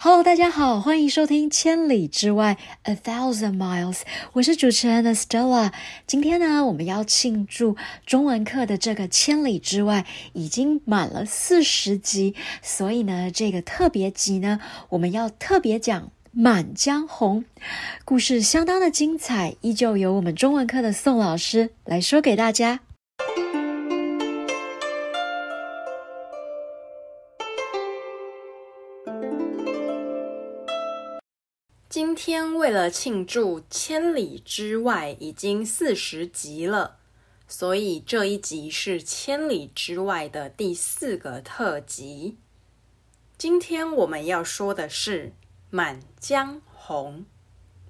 Hello，大家好，欢迎收听《千里之外》（A Thousand Miles），我是主持人 Stella。今天呢，我们要庆祝中文课的这个《千里之外》已经满了四十集，所以呢，这个特别集呢，我们要特别讲《满江红》，故事相当的精彩，依旧由我们中文课的宋老师来说给大家。今天为了庆祝《千里之外》已经四十集了，所以这一集是《千里之外》的第四个特辑。今天我们要说的是《满江红》。《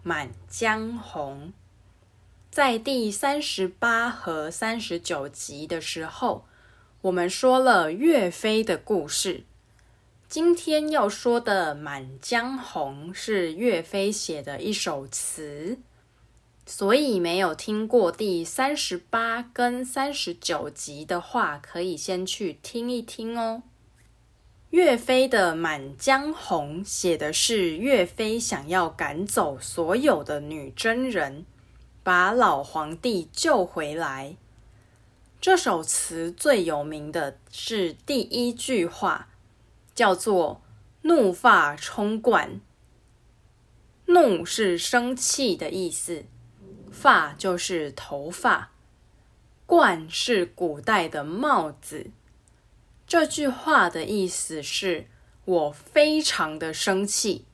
满江红》在第三十八和三十九集的时候，我们说了岳飞的故事。今天要说的《满江红》是岳飞写的一首词，所以没有听过第三十八跟三十九集的话，可以先去听一听哦。岳飞的《满江红》写的是岳飞想要赶走所有的女真人，把老皇帝救回来。这首词最有名的是第一句话。叫做怒发冲冠。怒是生气的意思，发就是头发，冠是古代的帽子。这句话的意思是我非常的生气，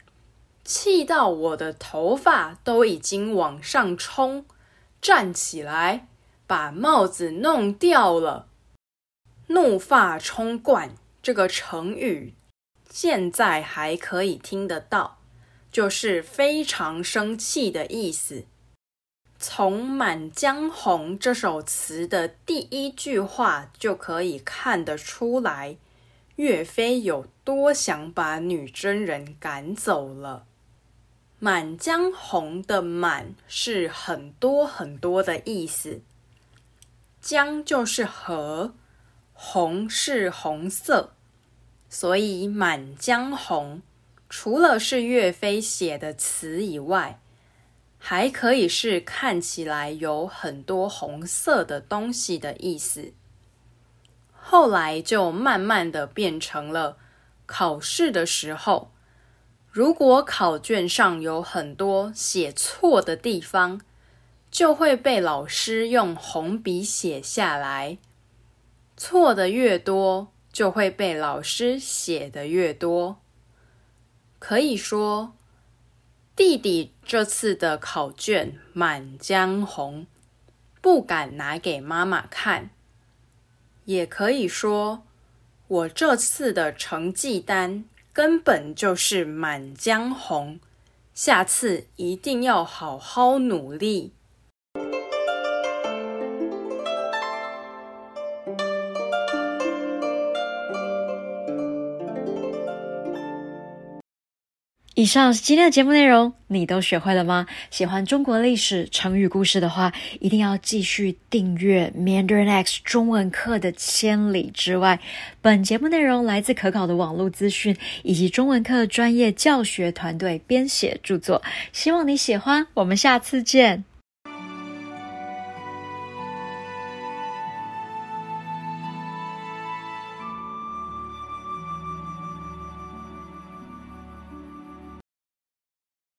气到我的头发都已经往上冲，站起来把帽子弄掉了。怒发冲冠。这个成语现在还可以听得到，就是非常生气的意思。从《满江红》这首词的第一句话就可以看得出来，岳飞有多想把女真人赶走了。《满江红》的“满”是很多很多的意思，江就是河。红是红色，所以《满江红》除了是岳飞写的词以外，还可以是看起来有很多红色的东西的意思。后来就慢慢的变成了考试的时候，如果考卷上有很多写错的地方，就会被老师用红笔写下来。错的越多，就会被老师写的越多。可以说，弟弟这次的考卷《满江红》不敢拿给妈妈看。也可以说，我这次的成绩单根本就是《满江红》，下次一定要好好努力。以上是今天的节目内容，你都学会了吗？喜欢中国历史、成语故事的话，一定要继续订阅 Mandarin X 中文课的《千里之外》。本节目内容来自可考的网络资讯以及中文课专业教学团队编写著作，希望你喜欢。我们下次见。